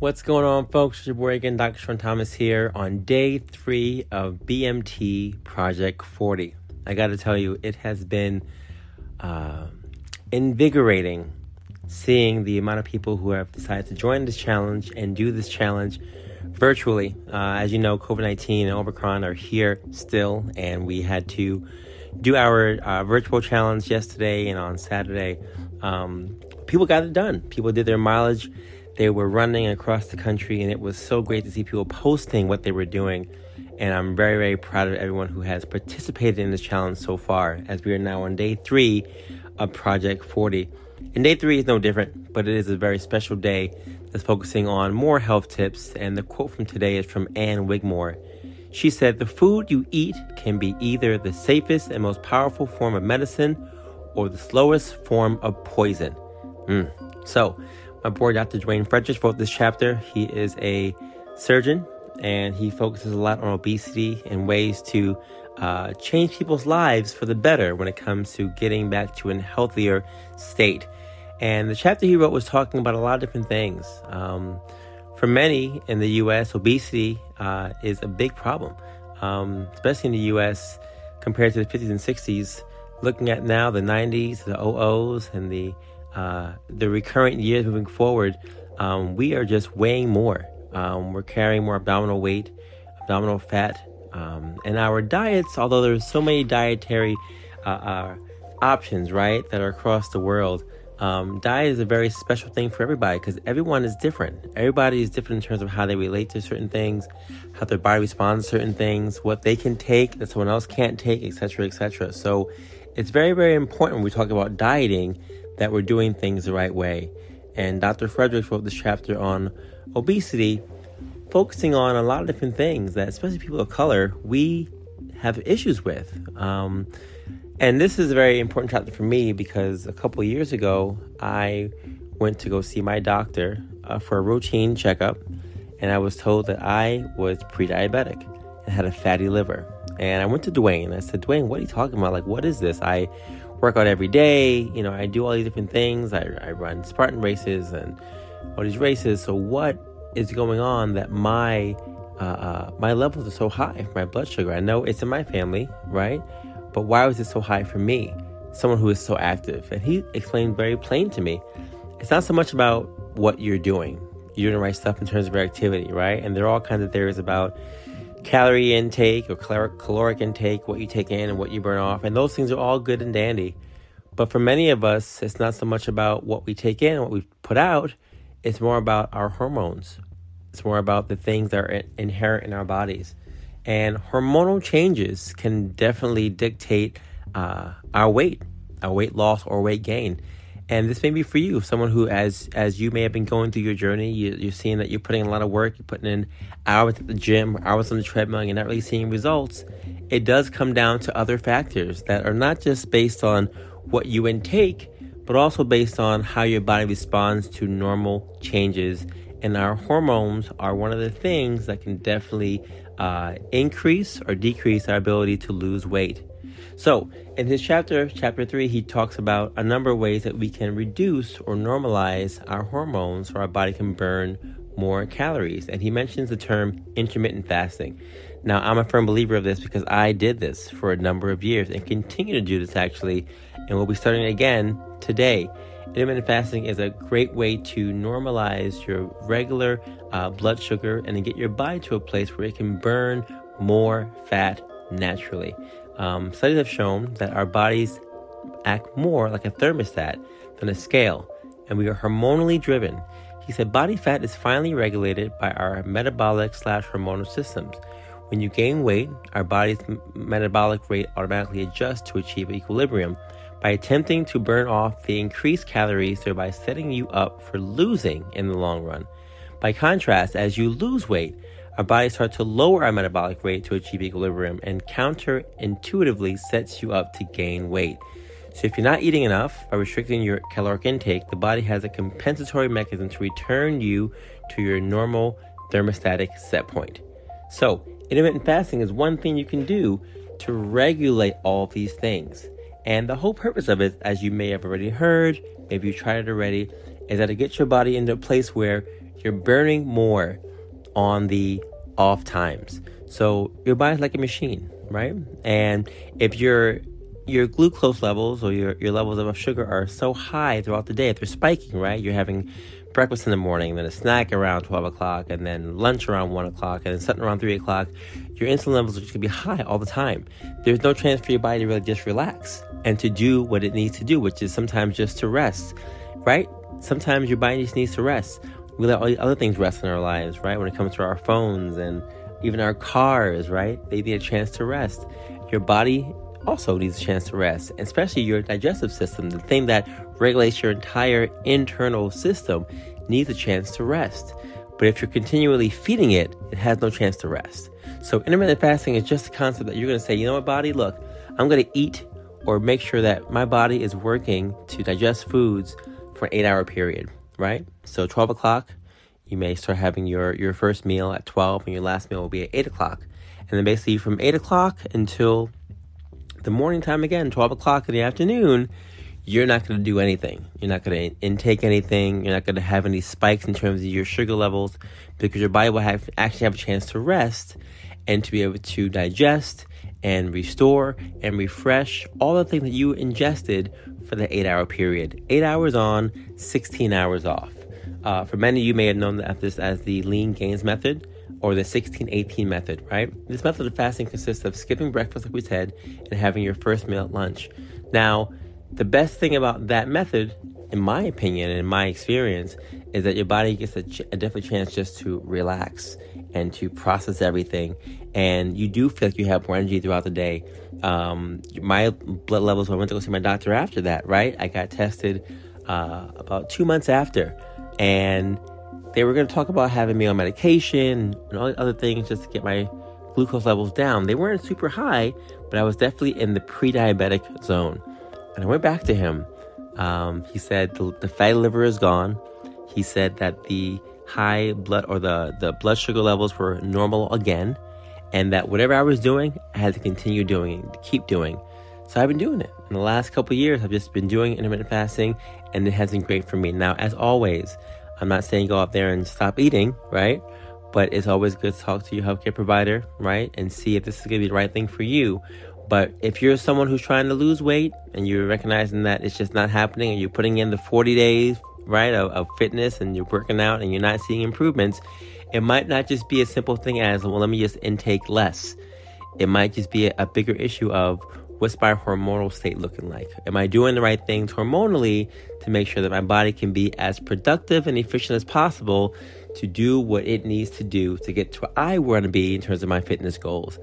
What's going on, folks? Your boy again, Dr. Sean Thomas here on day three of BMT Project 40. I got to tell you, it has been uh, invigorating seeing the amount of people who have decided to join this challenge and do this challenge virtually. Uh, as you know, COVID 19 and Omicron are here still, and we had to do our uh, virtual challenge yesterday and on Saturday. Um, people got it done, people did their mileage they were running across the country, and it was so great to see people posting what they were doing. And I'm very, very proud of everyone who has participated in this challenge so far, as we are now on day three of Project 40. And day three is no different, but it is a very special day that's focusing on more health tips. And the quote from today is from Ann Wigmore. She said, The food you eat can be either the safest and most powerful form of medicine or the slowest form of poison. Mm. So, my boy, Dr. Duane Fredericks, wrote this chapter. He is a surgeon and he focuses a lot on obesity and ways to uh, change people's lives for the better when it comes to getting back to a healthier state. And the chapter he wrote was talking about a lot of different things. Um, for many in the U.S., obesity uh, is a big problem, um, especially in the U.S. compared to the 50s and 60s. Looking at now the 90s, the 00s, and the uh, the recurrent years moving forward, um, we are just weighing more. Um, we're carrying more abdominal weight, abdominal fat, um, and our diets. Although there's so many dietary uh, uh, options, right, that are across the world. Um, diet is a very special thing for everybody because everyone is different. Everybody is different in terms of how they relate to certain things, how their body responds to certain things, what they can take that someone else can't take, etc., etc. So, it's very, very important when we talk about dieting that we're doing things the right way. And Dr. Fredericks wrote this chapter on obesity, focusing on a lot of different things that, especially people of color, we have issues with. Um, and this is a very important chapter for me because a couple years ago, I went to go see my doctor uh, for a routine checkup, and I was told that I was pre diabetic and had a fatty liver. And I went to Duane. And I said, Duane, what are you talking about? Like, what is this? I work out every day. You know, I do all these different things. I, I run Spartan races and all these races. So what is going on that my uh, uh, my levels are so high for my blood sugar? I know it's in my family, right? But why was it so high for me? Someone who is so active. And he explained very plain to me. It's not so much about what you're doing. You're doing the right stuff in terms of your activity, right? And there are all kinds of theories about calorie intake or caloric intake, what you take in and what you burn off. And those things are all good and dandy. But for many of us, it's not so much about what we take in, what we put out, it's more about our hormones. It's more about the things that are inherent in our bodies. And hormonal changes can definitely dictate uh, our weight, our weight loss or weight gain. And this may be for you, someone who, as as you may have been going through your journey, you, you're seeing that you're putting a lot of work, you're putting in hours at the gym, hours on the treadmill, and you're not really seeing results. It does come down to other factors that are not just based on what you intake, but also based on how your body responds to normal changes. And our hormones are one of the things that can definitely uh, increase or decrease our ability to lose weight. So, in his chapter, chapter 3, he talks about a number of ways that we can reduce or normalize our hormones so our body can burn more calories. And he mentions the term intermittent fasting. Now, I'm a firm believer of this because I did this for a number of years and continue to do this actually, and we'll be starting again today. Intermittent fasting is a great way to normalize your regular uh, blood sugar and to get your body to a place where it can burn more fat naturally. Um, studies have shown that our bodies act more like a thermostat than a scale, and we are hormonally driven. He said body fat is finally regulated by our metabolic slash hormonal systems. When you gain weight, our body's metabolic rate automatically adjusts to achieve equilibrium by attempting to burn off the increased calories, thereby setting you up for losing in the long run. By contrast, as you lose weight, our bodies start to lower our metabolic rate to achieve equilibrium and counterintuitively sets you up to gain weight. So, if you're not eating enough by restricting your caloric intake, the body has a compensatory mechanism to return you to your normal thermostatic set point. So, intermittent fasting is one thing you can do to regulate all these things. And the whole purpose of it, as you may have already heard, maybe you tried it already, is that it gets your body into a place where you're burning more on the off times. So your body's like a machine, right? And if your your glucose levels or your, your levels of sugar are so high throughout the day, if they're spiking, right? You're having breakfast in the morning, then a snack around 12 o'clock, and then lunch around 1 o'clock, and then something around 3 o'clock, your insulin levels are just gonna be high all the time. There's no chance for your body to really just relax and to do what it needs to do, which is sometimes just to rest, right? Sometimes your body just needs to rest. We let all the other things rest in our lives, right? When it comes to our phones and even our cars, right? They need a chance to rest. Your body also needs a chance to rest, especially your digestive system, the thing that regulates your entire internal system, needs a chance to rest. But if you're continually feeding it, it has no chance to rest. So intermittent fasting is just a concept that you're going to say, you know what, body, look, I'm going to eat or make sure that my body is working to digest foods for an eight hour period, right? So 12 o'clock, you may start having your, your first meal at 12 and your last meal will be at 8 o'clock. And then basically from 8 o'clock until the morning time again, 12 o'clock in the afternoon, you're not going to do anything. You're not going to intake anything. You're not going to have any spikes in terms of your sugar levels because your body will have, actually have a chance to rest and to be able to digest and restore and refresh all the things that you ingested for the eight hour period. Eight hours on, 16 hours off. Uh, for many, of you may have known this as the lean gains method or the 16-18 method, right? This method of fasting consists of skipping breakfast, like we said, and having your first meal at lunch. Now, the best thing about that method, in my opinion and in my experience, is that your body gets a, ch- a definite chance just to relax and to process everything. And you do feel like you have more energy throughout the day. Um, my blood levels, I went to go see my doctor after that, right? I got tested uh, about two months after. And they were going to talk about having me on medication and all the other things just to get my glucose levels down. They weren't super high, but I was definitely in the pre diabetic zone. And I went back to him. Um, he said the, the fatty liver is gone. He said that the high blood or the, the blood sugar levels were normal again, and that whatever I was doing, I had to continue doing, keep doing. So I've been doing it. In the last couple years, I've just been doing intermittent fasting, and it has been great for me. Now, as always, I'm not saying go out there and stop eating, right? But it's always good to talk to your healthcare provider, right? And see if this is to be the right thing for you. But if you're someone who's trying to lose weight and you're recognizing that it's just not happening and you're putting in the 40 days, right, of, of fitness and you're working out and you're not seeing improvements, it might not just be a simple thing as, well, let me just intake less. It might just be a, a bigger issue of what's my hormonal state looking like? Am I doing the right things hormonally to make sure that my body can be as productive and efficient as possible to do what it needs to do to get to where I want to be in terms of my fitness goals?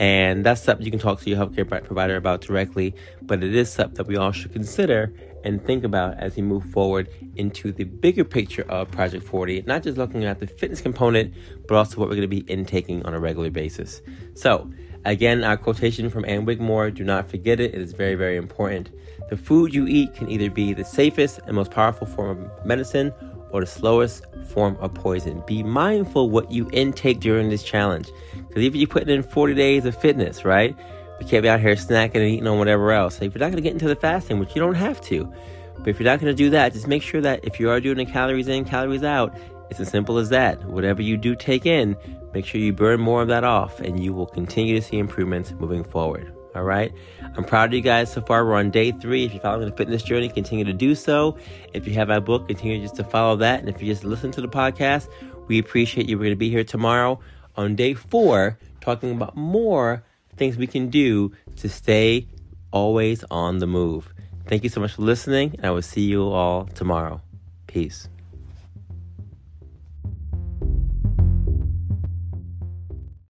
And that's something you can talk to your healthcare provider about directly, but it is something that we all should consider and think about as we move forward into the bigger picture of Project 40, not just looking at the fitness component, but also what we're going to be intaking on a regular basis. So, again, our quotation from Ann Wigmore do not forget it, it is very, very important. The food you eat can either be the safest and most powerful form of medicine or the slowest form of poison. Be mindful what you intake during this challenge. Because even you put in 40 days of fitness, right? We can't be out here snacking and eating on whatever else. If you're not going to get into the fasting, which you don't have to, but if you're not going to do that, just make sure that if you are doing the calories in, calories out, it's as simple as that. Whatever you do take in, make sure you burn more of that off, and you will continue to see improvements moving forward. All right. I'm proud of you guys so far. We're on day three. If you're following the fitness journey, continue to do so. If you have my book, continue just to follow that. And if you just listen to the podcast, we appreciate you. We're going to be here tomorrow on day four, talking about more things we can do to stay always on the move. Thank you so much for listening, and I will see you all tomorrow. Peace.